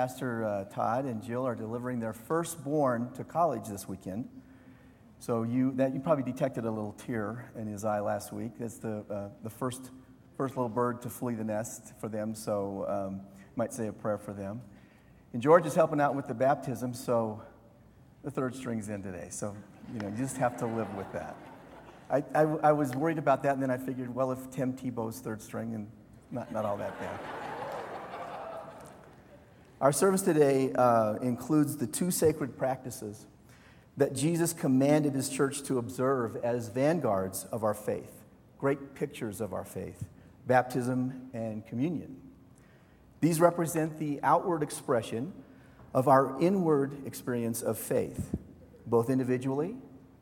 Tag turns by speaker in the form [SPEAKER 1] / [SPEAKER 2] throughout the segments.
[SPEAKER 1] Pastor uh, Todd and Jill are delivering their firstborn to college this weekend. So you, that, you probably detected a little tear in his eye last week. That's the, uh, the first, first little bird to flee the nest for them, so um, might say a prayer for them. And George is helping out with the baptism, so the third string's in today. So, you know, you just have to live with that. I, I, I was worried about that, and then I figured, well, if Tim Tebow's third string, and not, not all that bad. Our service today uh, includes the two sacred practices that Jesus commanded his church to observe as vanguards of our faith, great pictures of our faith baptism and communion. These represent the outward expression of our inward experience of faith, both individually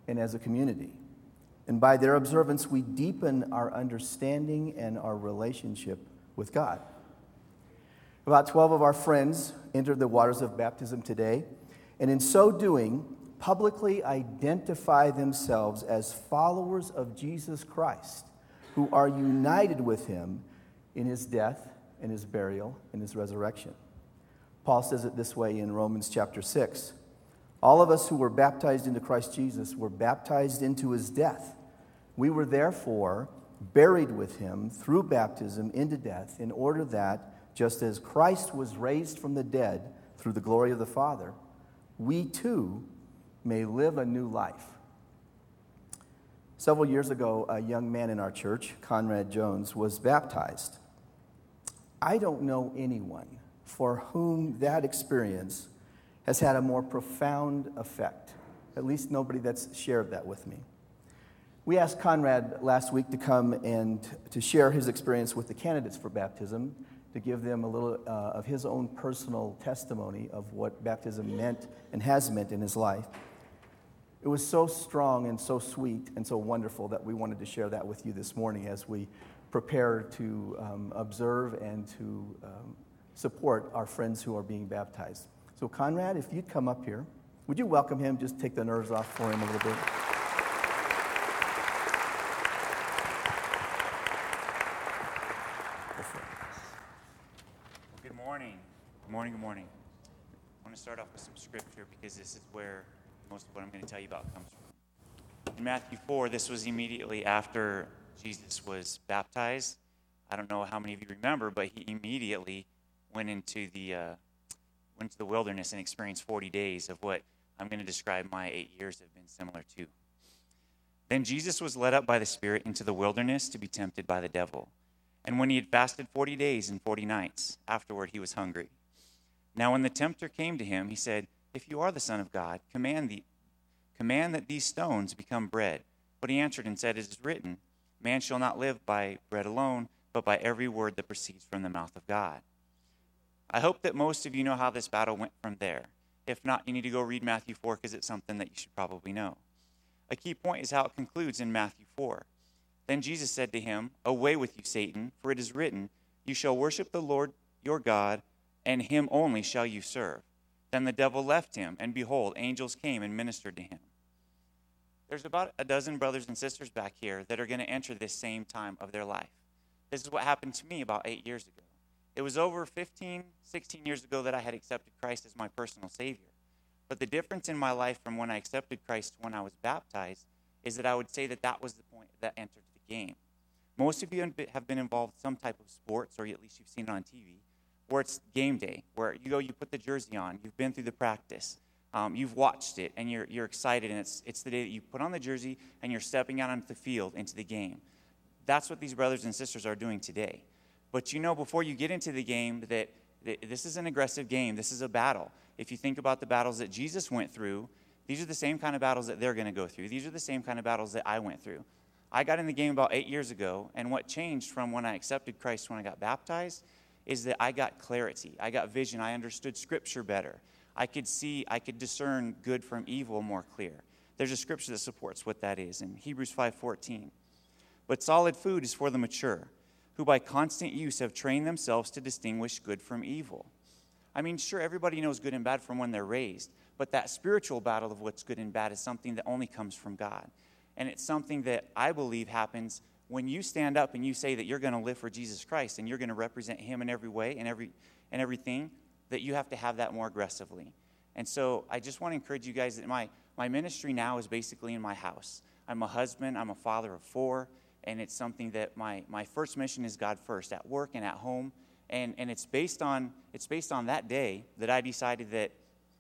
[SPEAKER 1] and as a community. And by their observance, we deepen our understanding and our relationship with God. About 12 of our friends entered the waters of baptism today, and in so doing, publicly identify themselves as followers of Jesus Christ, who are united with him in his death, in his burial, in his resurrection. Paul says it this way in Romans chapter 6 All of us who were baptized into Christ Jesus were baptized into his death. We were therefore buried with him through baptism into death, in order that, just as Christ was raised from the dead through the glory of the Father, we too may live a new life. Several years ago, a young man in our church, Conrad Jones, was baptized. I don't know anyone for whom that experience has had a more profound effect. At least nobody that's shared that with me. We asked Conrad last week to come and to share his experience with the candidates for baptism, to give them a little uh, of his own personal testimony of what baptism meant and has meant in his life. It was so strong and so sweet and so wonderful that we wanted to share that with you this morning as we prepare to um, observe and to um, support our friends who are being baptized. So, Conrad, if you'd come up here, would you welcome him? Just take the nerves off for him a little bit.
[SPEAKER 2] Good morning. Good morning. Good morning. I want to start off with some scripture because this is where most of what I'm going to tell you about comes from. In Matthew 4, this was immediately after Jesus was baptized. I don't know how many of you remember, but he immediately went into the uh, went to the wilderness and experienced 40 days of what I'm going to describe my eight years have been similar to. Then Jesus was led up by the Spirit into the wilderness to be tempted by the devil. And when he had fasted 40 days and 40 nights, afterward he was hungry. Now, when the tempter came to him, he said, if you are the Son of God, command, the, command that these stones become bread. But he answered and said, It is written, Man shall not live by bread alone, but by every word that proceeds from the mouth of God. I hope that most of you know how this battle went from there. If not, you need to go read Matthew 4 because it's something that you should probably know. A key point is how it concludes in Matthew 4. Then Jesus said to him, Away with you, Satan, for it is written, You shall worship the Lord your God, and him only shall you serve. Then the devil left him, and behold, angels came and ministered to him. There's about a dozen brothers and sisters back here that are going to enter this same time of their life. This is what happened to me about eight years ago. It was over 15, 16 years ago that I had accepted Christ as my personal Savior. But the difference in my life from when I accepted Christ to when I was baptized is that I would say that that was the point that entered the game. Most of you have been involved in some type of sports, or at least you've seen it on TV where it's game day, where you go, you put the jersey on, you've been through the practice, um, you've watched it, and you're, you're excited, and it's, it's the day that you put on the jersey and you're stepping out onto the field, into the game. That's what these brothers and sisters are doing today. But you know, before you get into the game, that, that this is an aggressive game, this is a battle. If you think about the battles that Jesus went through, these are the same kind of battles that they're going to go through. These are the same kind of battles that I went through. I got in the game about eight years ago, and what changed from when I accepted Christ when I got baptized is that I got clarity, I got vision, I understood scripture better. I could see, I could discern good from evil more clear. There's a scripture that supports what that is in Hebrews 5:14. But solid food is for the mature, who by constant use have trained themselves to distinguish good from evil. I mean, sure, everybody knows good and bad from when they're raised, but that spiritual battle of what's good and bad is something that only comes from God. And it's something that I believe happens when you stand up and you say that you're going to live for Jesus Christ and you're going to represent him in every way and every and everything, that you have to have that more aggressively. And so I just want to encourage you guys that my, my ministry now is basically in my house. I'm a husband, I'm a father of four, and it's something that my, my first mission is God first, at work and at home. And, and it's, based on, it's based on that day that I decided that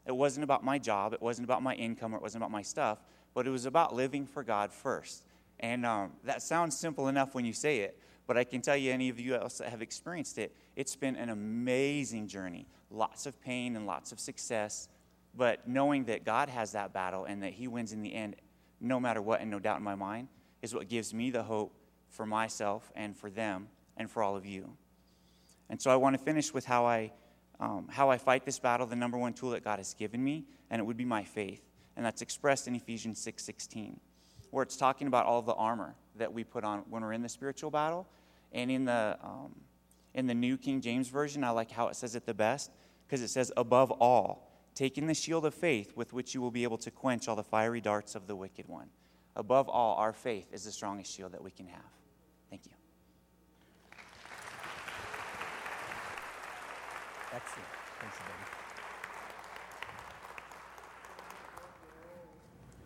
[SPEAKER 2] it wasn't about my job, it wasn't about my income, or it wasn't about my stuff, but it was about living for God first. And um, that sounds simple enough when you say it, but I can tell you, any of you else that have experienced it, it's been an amazing journey. Lots of pain and lots of success, but knowing that God has that battle and that He wins in the end, no matter what, and no doubt in my mind, is what gives me the hope for myself and for them and for all of you. And so I want to finish with how I, um, how I fight this battle, the number one tool that God has given me, and it would be my faith. And that's expressed in Ephesians 6 16, where it's talking about all the armor that we put on when we're in the spiritual battle. And in the, um, in the New King James Version, I like how it says it the best, because it says, above all, taking the shield of faith with which you will be able to quench all the fiery darts of the wicked one. Above all, our faith is the strongest shield that we can have. Thank you.
[SPEAKER 1] Excellent. Thanks, buddy.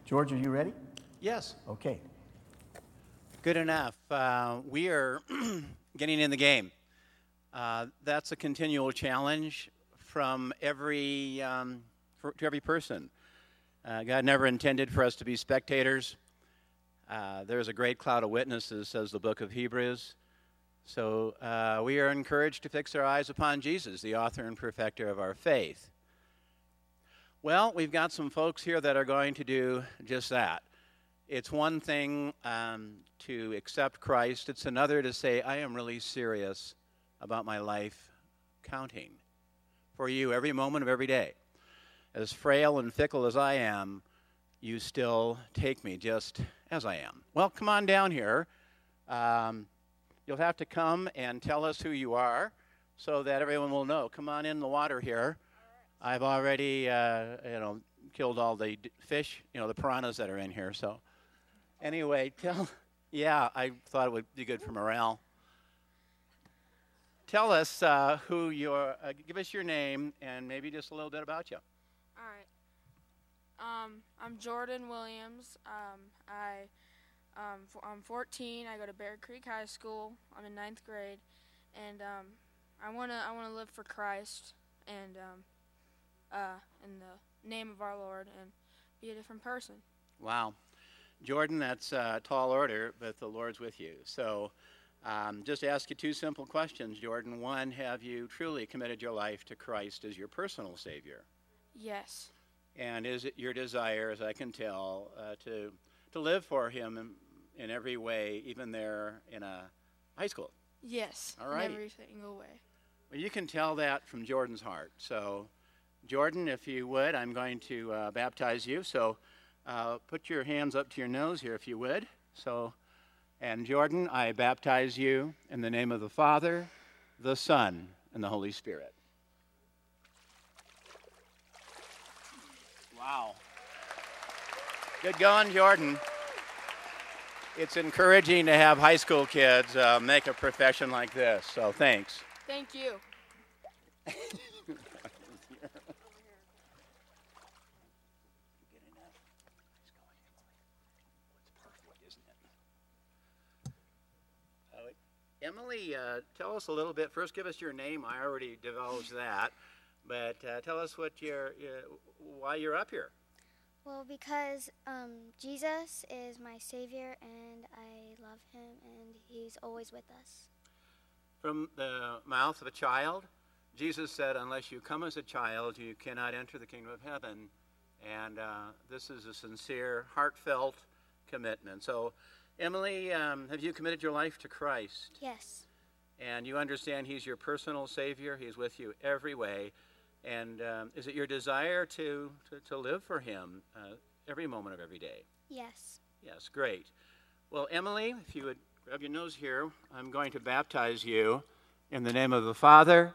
[SPEAKER 1] George, are you ready?
[SPEAKER 3] Yes,
[SPEAKER 1] Okay.
[SPEAKER 3] good enough. Uh, we are getting in the game. Uh, that's a continual challenge from every um, for, to every person. Uh, God never intended for us to be spectators. Uh, there's a great cloud of witnesses, says the book of Hebrews. So uh, we are encouraged to fix our eyes upon Jesus, the author and perfecter of our faith. Well, we've got some folks here that are going to do just that. It's one thing um, to accept Christ, it's another to say, I am really serious about my life counting for you every moment of every day. As frail and fickle as I am, you still take me just as I am. Well, come on down here. Um, you'll have to come and tell us who you are so that everyone will know. Come on in the water here. I've already, uh, you know, killed all the fish, you know, the piranhas that are in here. So, anyway, tell. Yeah, I thought it would be good for morale. Tell us uh, who you're. Uh, give us your name and maybe just a little bit about you.
[SPEAKER 4] All right. Um, I'm Jordan Williams. Um, I, um, f- I'm 14. I go to Bear Creek High School. I'm in ninth grade, and um, I wanna I wanna live for Christ and um, uh, in the name of our Lord and be a different person.
[SPEAKER 3] Wow. Jordan, that's a tall order, but the Lord's with you. So, um, just ask you two simple questions, Jordan. One, have you truly committed your life to Christ as your personal Savior?
[SPEAKER 4] Yes.
[SPEAKER 3] And is it your desire, as I can tell, uh, to, to live for Him in, in every way, even there in a high school?
[SPEAKER 4] Yes.
[SPEAKER 3] All
[SPEAKER 4] right.
[SPEAKER 3] In
[SPEAKER 4] every single way.
[SPEAKER 3] Well, you can tell that from Jordan's heart. So, Jordan, if you would, I'm going to uh, baptize you. So, uh, put your hands up to your nose here, if you would. So, and Jordan, I baptize you in the name of the Father, the Son, and the Holy Spirit. Wow. Good going, Jordan. It's encouraging to have high school kids uh, make a profession like this. So, thanks.
[SPEAKER 4] Thank you.
[SPEAKER 3] Emily, uh, tell us a little bit. First, give us your name. I already divulged that, but uh, tell us what you're, uh, why you're up here.
[SPEAKER 5] Well, because um, Jesus is my Savior and I love Him and He's always with us.
[SPEAKER 3] From the mouth of a child, Jesus said, "Unless you come as a child, you cannot enter the kingdom of heaven." And uh, this is a sincere, heartfelt commitment. So, Emily, um, have you committed your life to Christ?
[SPEAKER 5] Yes.
[SPEAKER 3] and you understand He's your personal Savior. He's with you every way. And um, is it your desire to, to, to live for Him uh, every moment of every day?
[SPEAKER 5] Yes.
[SPEAKER 3] Yes, great. Well, Emily, if you would grab your nose here, I'm going to baptize you in the name of the Father,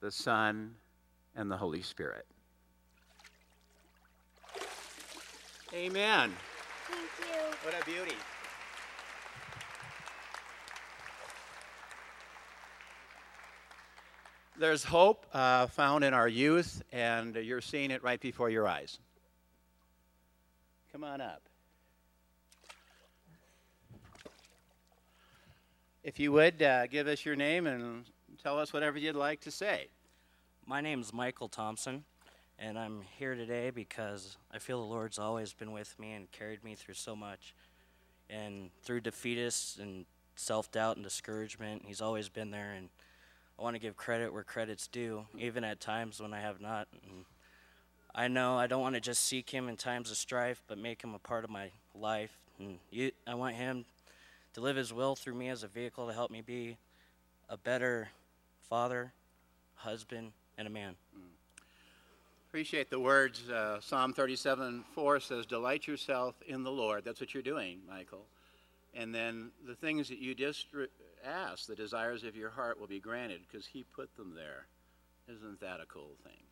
[SPEAKER 3] the Son, and the Holy Spirit. Amen.
[SPEAKER 5] Thank you.
[SPEAKER 3] What a beauty. There's hope uh, found in our youth, and you're seeing it right before your eyes. Come on up. If you would, uh, give us your name and tell us whatever you'd like to say.
[SPEAKER 6] My name's Michael Thompson, and I'm here today because I feel the Lord's always been with me and carried me through so much. And through defeatists and self doubt and discouragement, He's always been there. And I want to give credit where credit's due, even at times when I have not. And I know I don't want to just seek Him in times of strife, but make Him a part of my life. And you, I want Him to live His will through me as a vehicle to help me be a better father, husband, and a man.
[SPEAKER 3] Appreciate the words. Uh, Psalm 37 4 says, Delight yourself in the Lord. That's what you're doing, Michael. And then the things that you just re- ask, the desires of your heart will be granted because He put them there. Isn't that a cool thing?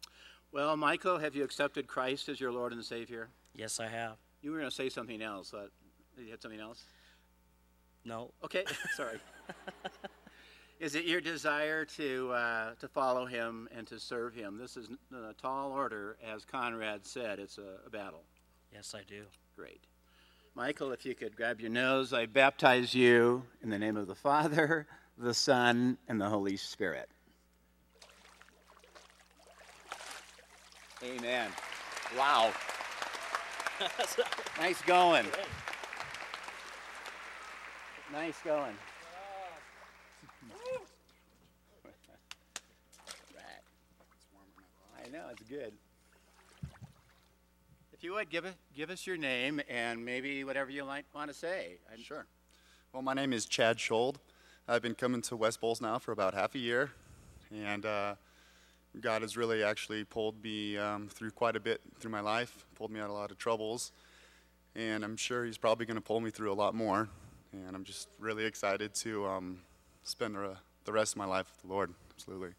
[SPEAKER 3] Well, Michael, have you accepted Christ as your Lord and Savior?
[SPEAKER 6] Yes, I have.
[SPEAKER 3] You were going to say something else. Uh, you had something else?
[SPEAKER 6] No,
[SPEAKER 3] Okay, sorry. is it your desire to uh, to follow him and to serve him? This is a tall order, as Conrad said. It's a, a battle.
[SPEAKER 6] yes, I do.
[SPEAKER 3] Great. Michael, if you could grab your nose, I baptize you in the name of the Father, the Son, and the Holy Spirit. Amen. Wow. nice going. Nice going. Right. I know, it's good. If you would, give, it, give us your name and maybe whatever you might want to say. I'm-
[SPEAKER 7] Sure. Well, my name is Chad Schold. I've been coming to West Bowles now for about half a year, and uh, God has really actually pulled me um, through quite a bit through my life, pulled me out of a lot of troubles, and I'm sure He's probably going to pull me through a lot more. And I'm just really excited to um, spend the rest of my life with the Lord. Absolutely.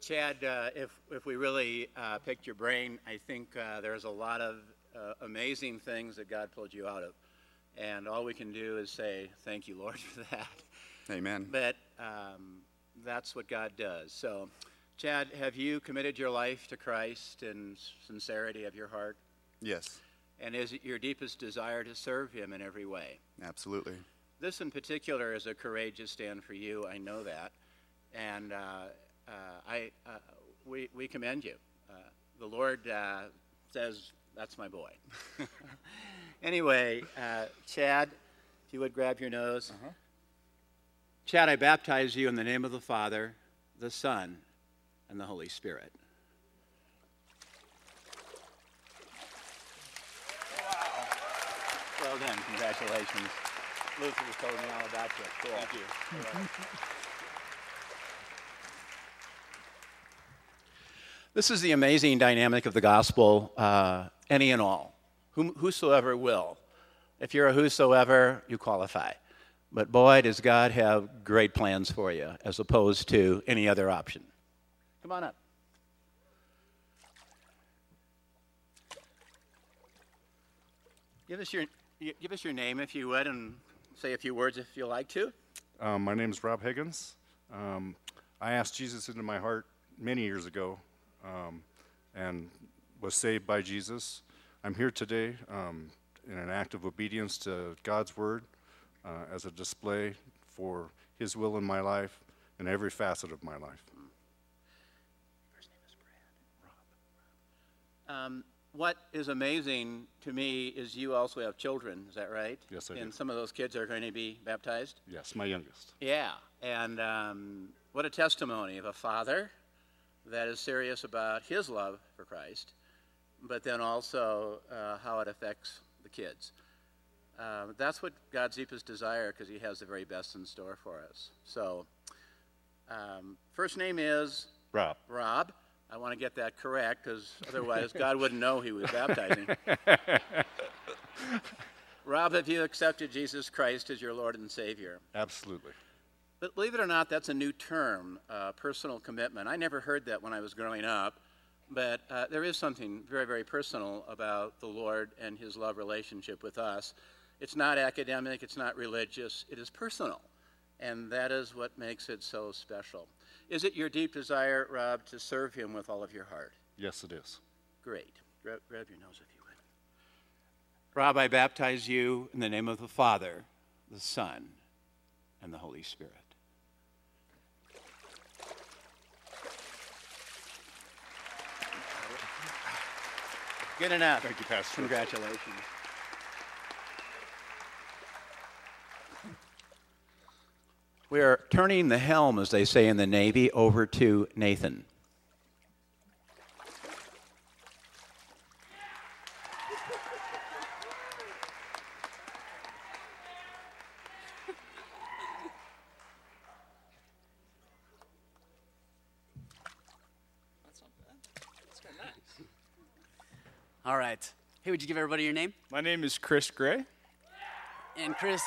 [SPEAKER 3] Chad, uh, if, if we really uh, picked your brain, I think uh, there's a lot of uh, amazing things that God pulled you out of. And all we can do is say, Thank you, Lord, for that.
[SPEAKER 7] Amen.
[SPEAKER 3] But um, that's what God does. So, Chad, have you committed your life to Christ in sincerity of your heart?
[SPEAKER 7] Yes,
[SPEAKER 3] And is it your deepest desire to serve Him in every way?
[SPEAKER 7] absolutely.
[SPEAKER 3] This in particular is a courageous stand for you. I know that, and uh, uh, I uh, we we commend you. Uh, the Lord uh, says that's my boy. anyway, uh, Chad, if you would grab your nose. Chad, I baptize you in the name of the Father, the Son, and the Holy Spirit. Well done. Congratulations. Luther has told me all about you. Cool. Thank you. This is the amazing dynamic of the gospel, uh, any and all. Whom, whosoever will. If you're a whosoever, you qualify. But boy, does God have great plans for you as opposed to any other option. Come on up. Give us your, give us your name, if you would, and say a few words if you like to.
[SPEAKER 8] Um, my name is Rob Higgins. Um, I asked Jesus into my heart many years ago um, and was saved by Jesus. I'm here today um, in an act of obedience to God's word uh, as a display for His will in my life and every facet of my life. First name is Brad.
[SPEAKER 3] Um, what is amazing to me is you also have children, is that right?
[SPEAKER 8] Yes, I
[SPEAKER 3] And
[SPEAKER 8] do.
[SPEAKER 3] And some of those kids are going to be baptized?
[SPEAKER 8] Yes, my youngest.
[SPEAKER 3] Yeah, and um, what a testimony of a father that is serious about his love for Christ, but then also uh, how it affects the kids. Uh, that's what God's deepest desire because He has the very best in store for us. So, um, first name is
[SPEAKER 8] Rob.
[SPEAKER 3] Rob. I want to get that correct because otherwise God wouldn't know he was baptizing. Rob, have you accepted Jesus Christ as your Lord and Savior?
[SPEAKER 8] Absolutely.
[SPEAKER 3] But believe it or not, that's a new term, uh, personal commitment. I never heard that when I was growing up, but uh, there is something very, very personal about the Lord and His love relationship with us. It's not academic, it's not religious, it is personal. And that is what makes it so special. Is it your deep desire, Rob, to serve him with all of your heart?
[SPEAKER 8] Yes, it is.
[SPEAKER 3] Great. Grab, grab your nose if you would. Rob, I baptize you in the name of the Father, the Son, and the Holy Spirit. Good enough.
[SPEAKER 8] Thank you, Pastor.
[SPEAKER 3] Congratulations. We are turning the helm, as they say in the Navy, over to Nathan.
[SPEAKER 9] All right. Hey, would you give everybody your name?
[SPEAKER 10] My name is Chris Gray.
[SPEAKER 9] And Chris.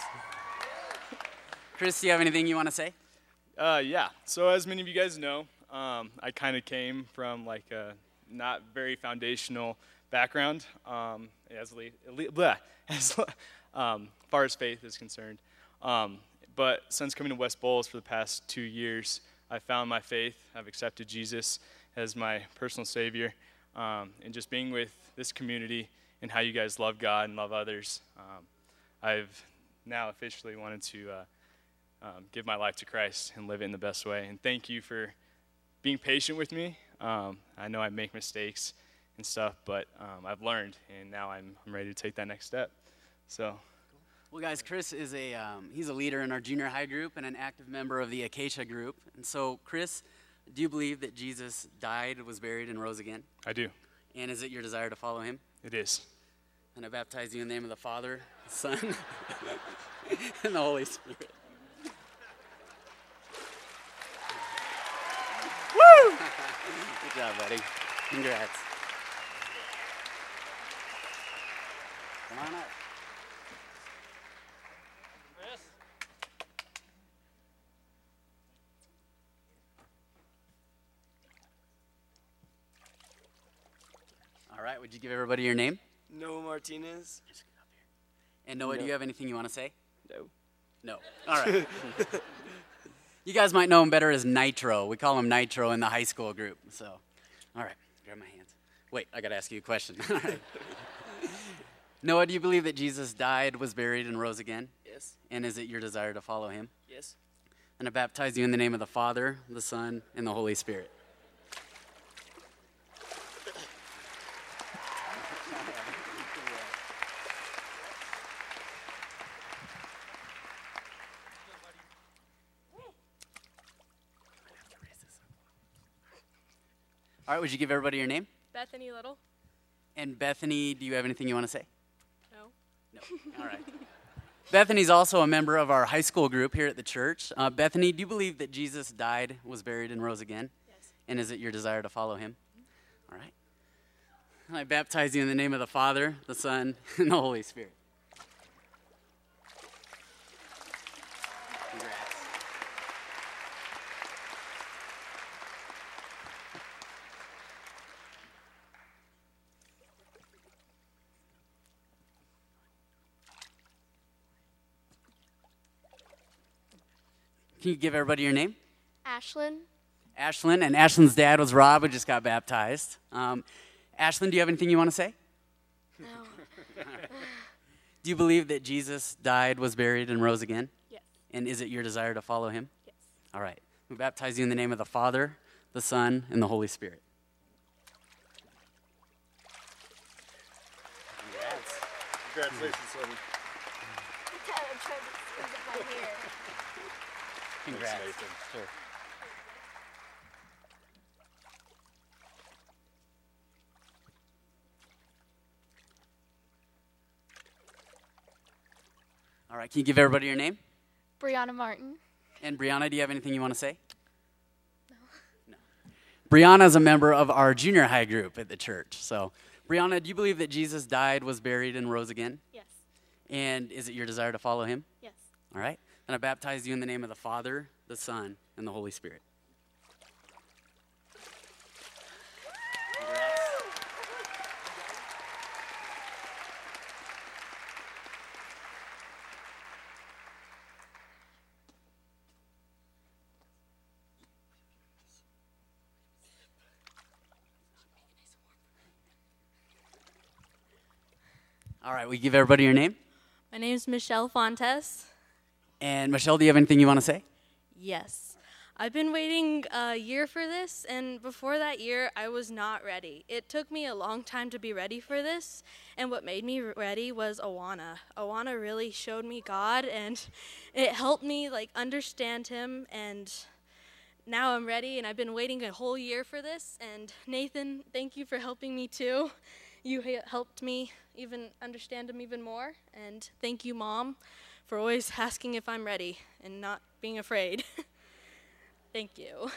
[SPEAKER 9] Chris, do you have anything you want to say?
[SPEAKER 10] Uh, yeah. So as many of you guys know, um, I kind of came from like a not very foundational background um, as, le- le- bleh, as um, far as faith is concerned. Um, but since coming to West Bowles for the past two years, I found my faith. I've accepted Jesus as my personal Savior, um, and just being with this community and how you guys love God and love others, um, I've now officially wanted to. Uh, um, give my life to Christ and live it in the best way. And thank you for being patient with me. Um, I know I make mistakes and stuff, but um, I've learned, and now I'm, I'm ready to take that next step. So,
[SPEAKER 9] Well, guys, Chris is a um, he's a leader in our junior high group and an active member of the Acacia group. And so, Chris, do you believe that Jesus died, was buried, and rose again?
[SPEAKER 10] I do.
[SPEAKER 9] And is it your desire to follow him?
[SPEAKER 10] It is.
[SPEAKER 9] And I baptize you in the name of the Father, the Son, and the Holy Spirit. Woo! Good job, buddy. Congrats. Come on up. All right, would you give everybody your name?
[SPEAKER 11] Noah Martinez.
[SPEAKER 9] And Noah, do you have anything you want to say?
[SPEAKER 11] No.
[SPEAKER 9] No. All right. you guys might know him better as Nitro. We call him Nitro in the high school group. So, all right, grab my hands. Wait, I got to ask you a question. All right. Noah, do you believe that Jesus died, was buried, and rose again?
[SPEAKER 11] Yes.
[SPEAKER 9] And is it your desire to follow him?
[SPEAKER 11] Yes.
[SPEAKER 9] And I baptize you in the name of the Father, the Son, and the Holy Spirit. All right, would you give everybody your name?
[SPEAKER 12] Bethany Little?
[SPEAKER 9] And Bethany, do you have anything you want to say?
[SPEAKER 12] No.
[SPEAKER 9] No. All right. Bethany's also a member of our high school group here at the church. Uh, Bethany, do you believe that Jesus died, was buried, and rose again?
[SPEAKER 12] Yes.
[SPEAKER 9] And is it your desire to follow him? All right. I baptize you in the name of the Father, the Son, and the Holy Spirit. Can you give everybody your name?
[SPEAKER 12] Ashlyn?
[SPEAKER 9] Ashlyn, and Ashlyn's dad was Rob, who just got baptized. Um, Ashlyn, do you have anything you want to say?
[SPEAKER 12] No.
[SPEAKER 9] Do you believe that Jesus died, was buried, and rose again?
[SPEAKER 12] Yes.
[SPEAKER 9] And is it your desire to follow him?
[SPEAKER 12] Yes.
[SPEAKER 9] All right. We baptize you in the name of the Father, the Son, and the Holy Spirit. Yes.
[SPEAKER 8] Congratulations, son.
[SPEAKER 9] Congrats.
[SPEAKER 8] Nathan.
[SPEAKER 9] Sure. All right. Can you give everybody your name?
[SPEAKER 12] Brianna Martin?
[SPEAKER 9] And Brianna, do you have anything you want to say? No. No. Brianna is a member of our junior high group at the church. So, Brianna, do you believe that Jesus died, was buried, and rose again?
[SPEAKER 12] Yes.
[SPEAKER 9] And is it your desire to follow him?
[SPEAKER 12] Yes.
[SPEAKER 9] All right. And I baptize you in the name of the Father, the Son, and the Holy Spirit. All right, we give everybody your name.
[SPEAKER 12] My name is Michelle Fontes.
[SPEAKER 9] And Michelle, do you have anything you want to say?
[SPEAKER 12] Yes. I've been waiting a year for this, and before that year, I was not ready. It took me a long time to be ready for this, and what made me ready was Awana. Awana really showed me God, and it helped me like understand Him, and now I'm ready, and I've been waiting a whole year for this. And Nathan, thank you for helping me too. You helped me even understand Him even more, and thank you, Mom, for always asking if I'm ready and not being afraid. Thank you.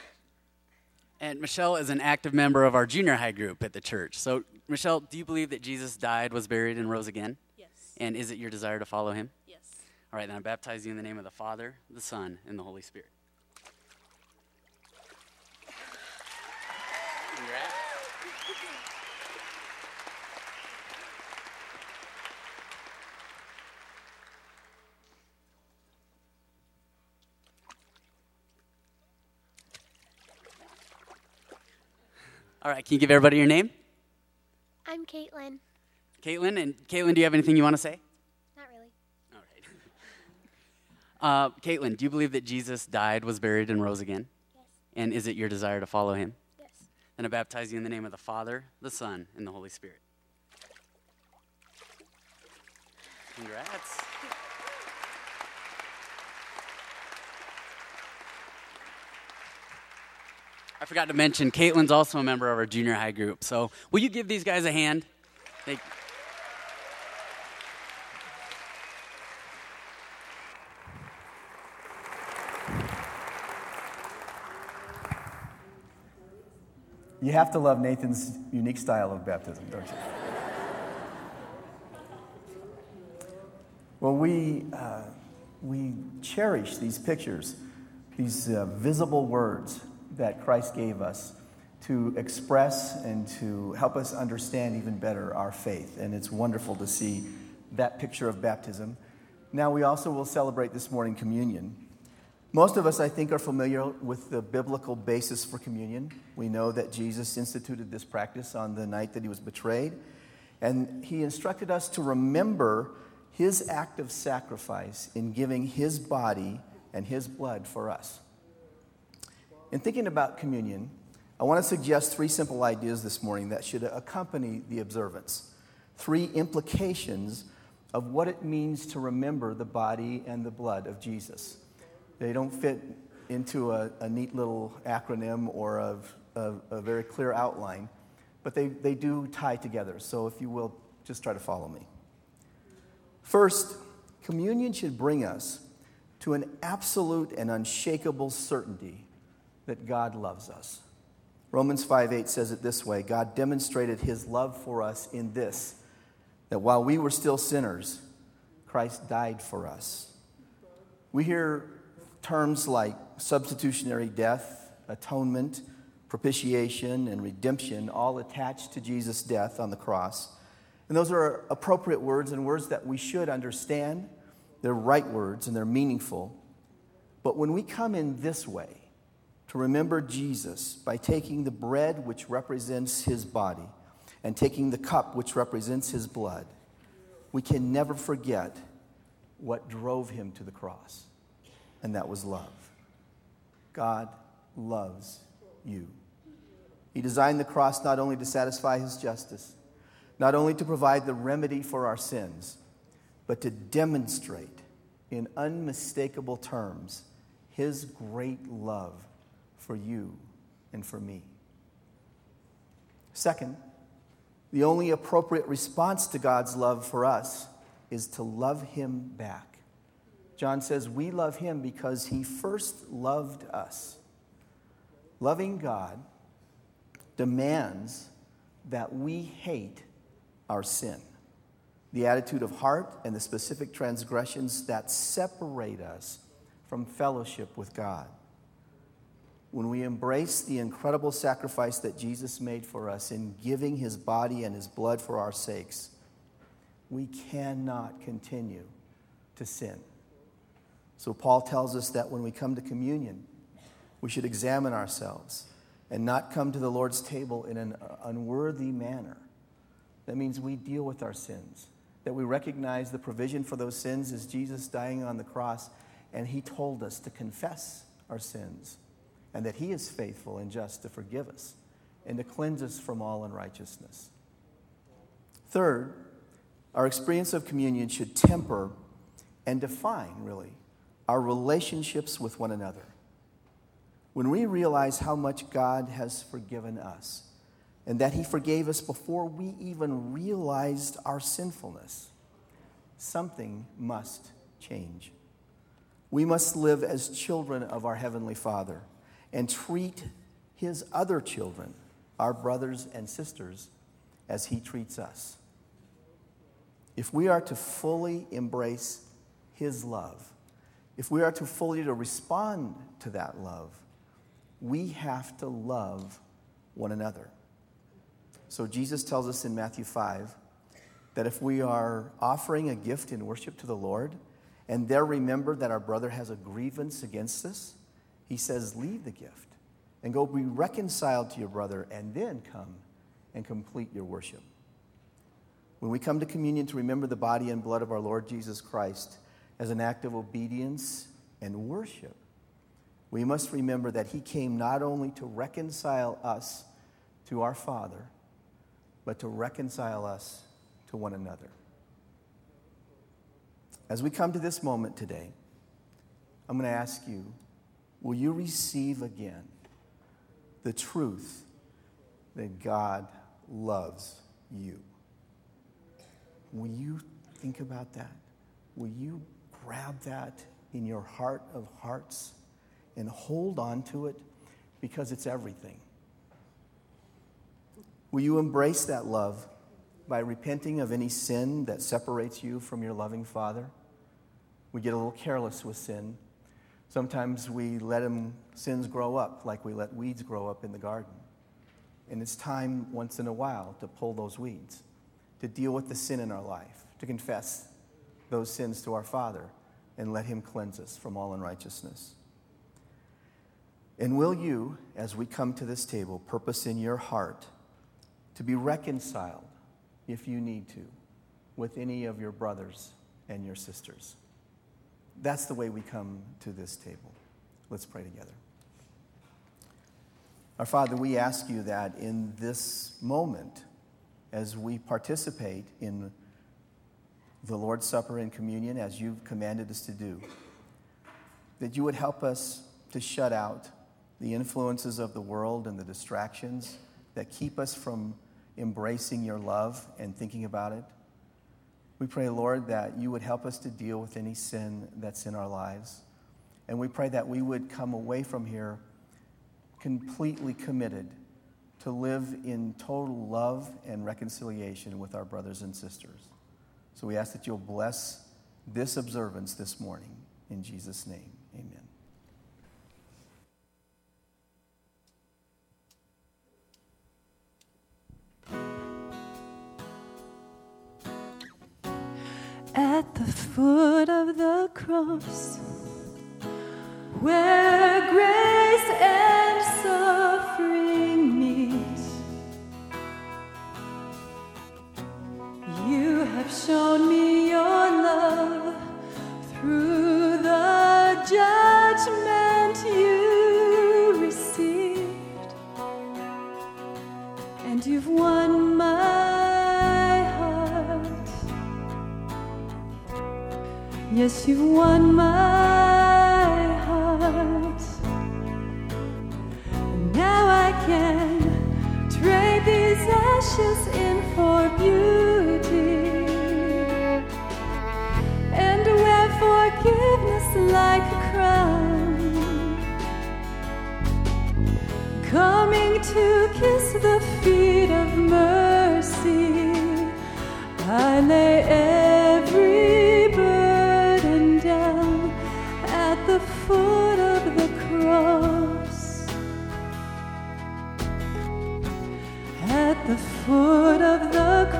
[SPEAKER 9] And Michelle is an active member of our junior high group at the church. So, Michelle, do you believe that Jesus died, was buried, and rose again?
[SPEAKER 12] Yes.
[SPEAKER 9] And is it your desire to follow him?
[SPEAKER 12] Yes.
[SPEAKER 9] All right, then I baptize you in the name of the Father, the Son, and the Holy Spirit. All right, can you give everybody your name?
[SPEAKER 5] I'm Caitlin.
[SPEAKER 9] Caitlin, and Caitlin, do you have anything you want to say?
[SPEAKER 5] Not really. All right.
[SPEAKER 9] Uh, Caitlin, do you believe that Jesus died, was buried, and rose again?
[SPEAKER 5] Yes.
[SPEAKER 9] And is it your desire to follow him?
[SPEAKER 5] Yes.
[SPEAKER 9] Then I baptize you in the name of the Father, the Son, and the Holy Spirit. Congrats. I forgot to mention, Caitlin's also a member of our junior high group. So, will you give these guys a hand? They,
[SPEAKER 1] You have to love Nathan's unique style of baptism, don't you? well, we, uh, we cherish these pictures, these uh, visible words that Christ gave us to express and to help us understand even better our faith. And it's wonderful to see that picture of baptism. Now, we also will celebrate this morning communion. Most of us, I think, are familiar with the biblical basis for communion. We know that Jesus instituted this practice on the night that he was betrayed, and he instructed us to remember his act of sacrifice in giving his body and his blood for us. In thinking about communion, I want to suggest three simple ideas this morning that should accompany the observance. Three implications of what it means to remember the body and the blood of Jesus. They don't fit into a, a neat little acronym or a, a, a very clear outline, but they, they do tie together. So if you will, just try to follow me. First, communion should bring us to an absolute and unshakable certainty that God loves us. Romans 5 8 says it this way God demonstrated his love for us in this, that while we were still sinners, Christ died for us. We hear terms like substitutionary death, atonement, propitiation, and redemption all attached to Jesus' death on the cross. And those are appropriate words and words that we should understand. They're right words and they're meaningful. But when we come in this way, to remember Jesus by taking the bread, which represents his body, and taking the cup, which represents his blood, we can never forget what drove him to the cross, and that was love. God loves you. He designed the cross not only to satisfy his justice, not only to provide the remedy for our sins, but to demonstrate in unmistakable terms his great love for you and for me. Second, the only appropriate response to God's love for us is to love him back. John says, We love him because he first loved us. Loving God demands that we hate our sin, the attitude of heart and the specific transgressions that separate us from fellowship with God when we embrace the incredible sacrifice that Jesus made for us in giving his body and his blood for our sakes, we cannot continue to sin. So, Paul tells us that when we come to communion, we should examine ourselves and not come to the Lord's table in an unworthy manner. That means we deal with our sins that we recognize the provision for those sins is Jesus dying on the cross, and he told us to confess our sins, and that he is faithful and just to forgive us and to cleanse us from all unrighteousness. Third, our experience of communion should temper and define, really, our relationships with one another. When we realize how much God has forgiven us, and that He forgave us before we even realized our sinfulness, something must change. We must live as children of our Heavenly Father and treat His other children, our brothers and sisters, as He treats us. If we are to fully embrace His love, if we are to fully to respond to that love, we have to love one another. So Jesus tells us in Matthew 5 that if we are offering a gift in worship to the Lord and there remember that our brother has a grievance against us, he says, leave the gift and go be reconciled to your brother and then come and complete your worship. When we come to communion to remember the body and blood of our Lord Jesus Christ as an act of obedience and worship, we must remember that he came not only to reconcile us to our Father, but to reconcile us to one another. As we come to this moment today, I'm going to ask you will you receive again the truth that God loves you? Will you think about that? Will you grab that in your heart of hearts and hold on to it because it's everything? Will you embrace that love by repenting of any sin that separates you from your loving Father? We get a little careless with sin. Sometimes we let them, sins grow up like we let weeds grow up in the garden. And it's time once in a while to pull those weeds, to deal with the sin in our life, to confess those sins to our Father and let him cleanse us from all unrighteousness. And will you, as we come to this table, purpose in your heart to be reconciled, if you need to, with any of your brothers and your sisters. That's the way we come to this table. Let's pray together. Our Father, we ask you that in this moment, as we participate in the Lord's Supper and communion, as you've commanded us to do, that you would help us to shut out the influences of the world and the distractions that keep us from embracing your love and thinking about it. We pray, Lord, that you would help us to deal with any sin that's in our lives. And we pray that we would come away from here completely committed to live in total love and reconciliation with our brothers and sisters. So we ask that you'll bless this observance this morning. In Jesus' name,
[SPEAKER 11] at the foot of the cross where grace and suffering meet. You have shown me your love through the judgment you received, and you've won Yes, you've won my heart. Now I can trade these ashes in for beauty and wear forgiveness like a crown. Coming to kiss the feet of mercy, I lay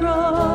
[SPEAKER 11] the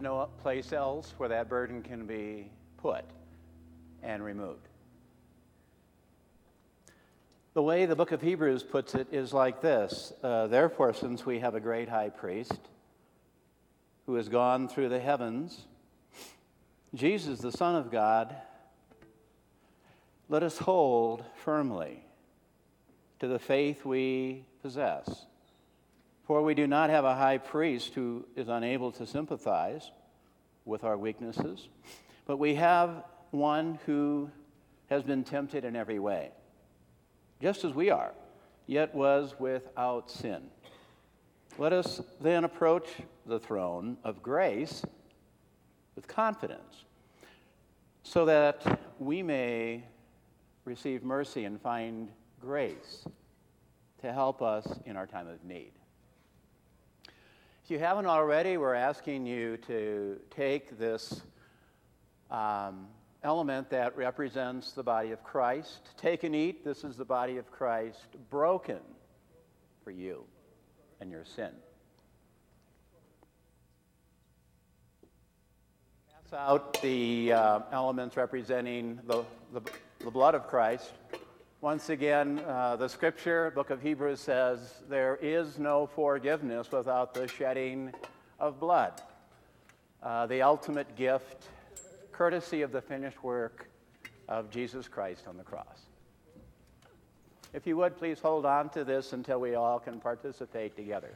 [SPEAKER 3] No place else where that burden can be put and removed. The way the book of Hebrews puts it is like this uh, Therefore, since we have a great high priest who has gone through the heavens, Jesus, the Son of God, let us hold firmly to the faith we possess. For we do not have a high priest who is unable to sympathize with our weaknesses, but we have one who has been tempted in every way, just as we are, yet was without sin. Let us then approach the throne of grace with confidence, so that we may receive mercy and find grace to help us in our time of need. If you haven't already, we're asking you to take this um, element that represents the body of Christ. Take and eat. This is the body of Christ broken for you and your sin. Pass out the uh, elements representing the, the, the blood of Christ. Once again, uh, the scripture, book of Hebrews says, there is no forgiveness without the shedding of blood.
[SPEAKER 13] Uh, the ultimate gift, courtesy of the finished work of Jesus Christ on the cross. If you would, please hold on to this until we all can participate together.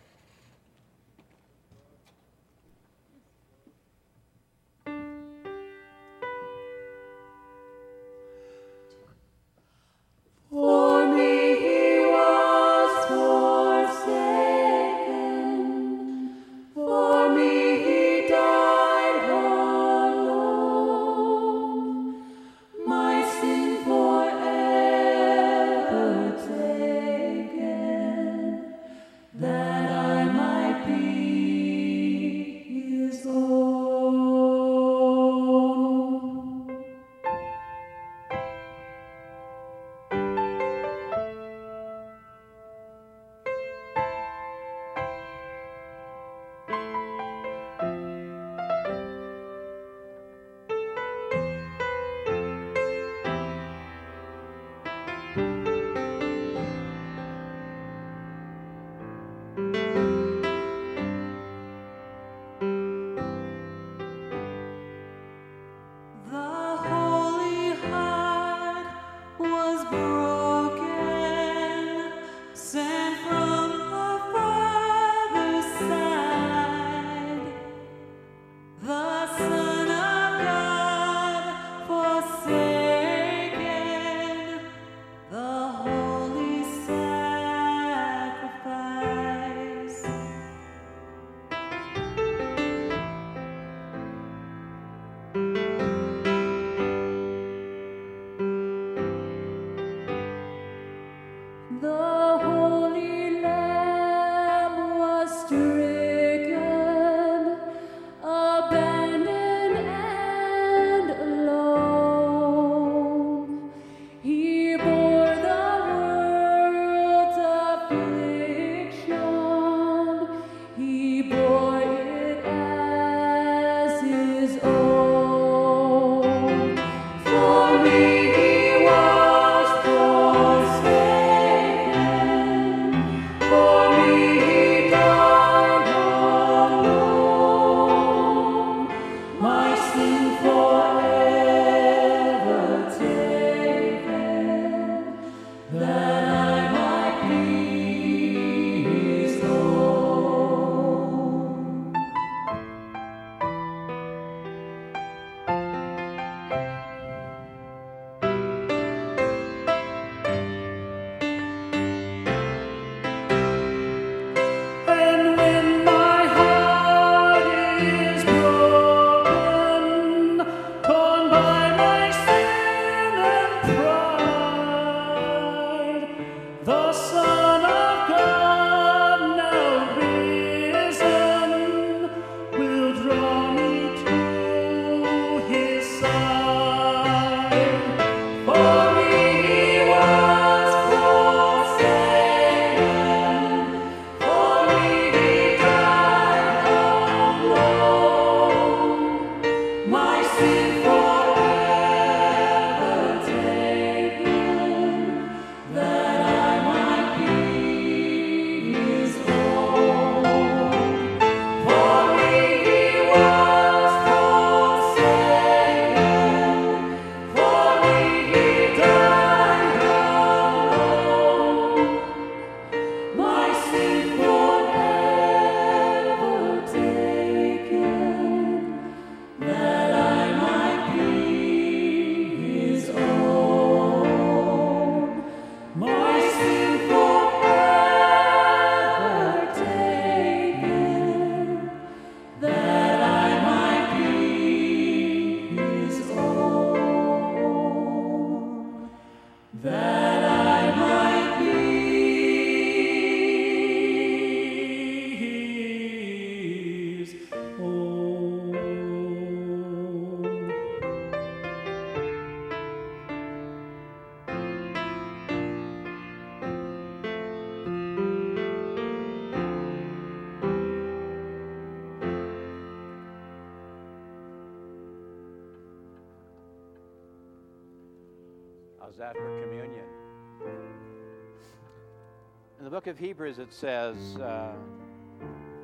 [SPEAKER 3] of
[SPEAKER 13] Hebrews, it says, uh,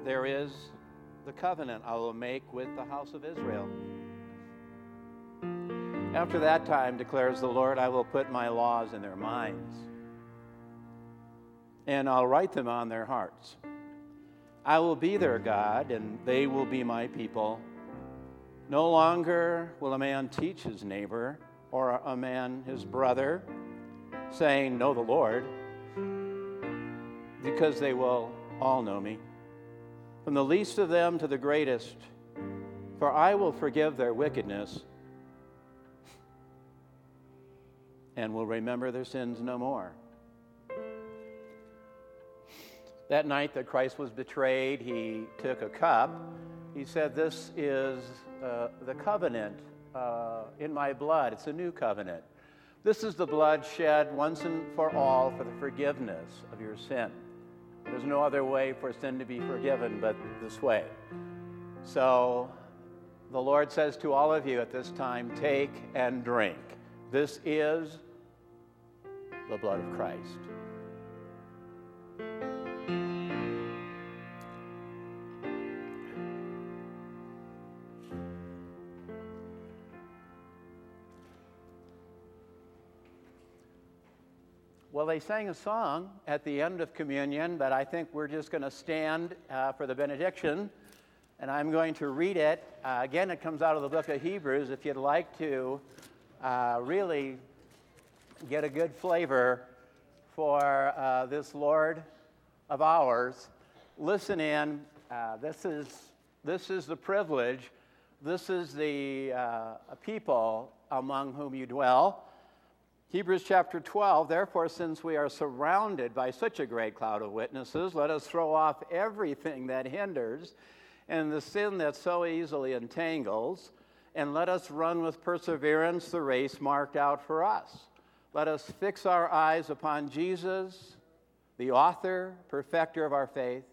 [SPEAKER 13] There is
[SPEAKER 3] the covenant I will make with the house of Israel. After that time, declares the Lord, I will put my laws in their minds, and I'll write them on their hearts. I will be their God, and they will be my people. No longer will a man teach his neighbor or a man his brother, saying, Know the Lord because they will all know me, from the least of them to the greatest, for I will forgive their wickedness and will remember their sins no more. That night that Christ was betrayed, he took a cup. He said, This is uh, the covenant uh, in my blood. It's a new covenant. This is the blood shed once and for all for the forgiveness of your sin. There's no other way for sin to be forgiven but this way. So the Lord says to all of you at this time take and drink. This is the blood of Christ. They sang a song at the end of communion, but I think we're just going to stand uh, for the benediction, and I'm going to read it. Uh, again, it comes out of the book of Hebrews. If you'd like to uh, really get a good flavor for uh, this Lord of ours, listen in. Uh, this, is, this is the privilege, this is the uh, people among whom you dwell. Hebrews chapter 12, therefore, since we are surrounded by such a great cloud of witnesses, let us throw off everything that hinders and the sin that so easily entangles, and let us run with perseverance the race marked out for us. Let us fix our eyes upon Jesus, the author, perfecter of our faith,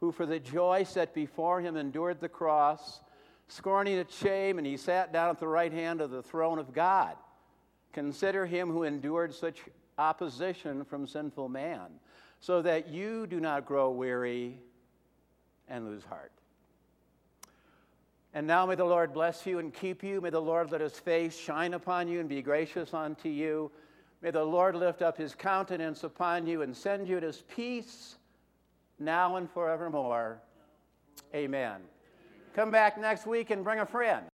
[SPEAKER 3] who for the joy set before him endured the cross, scorning its shame, and he sat down at the right hand of the throne of God. Consider him who endured such opposition from sinful man, so that you do not grow weary and lose heart. And now may the Lord bless you and keep you. May the Lord let his face shine upon you and be gracious unto you. May the Lord lift up his countenance upon you and send you his peace now and forevermore. Amen. Come back next week and bring a friend.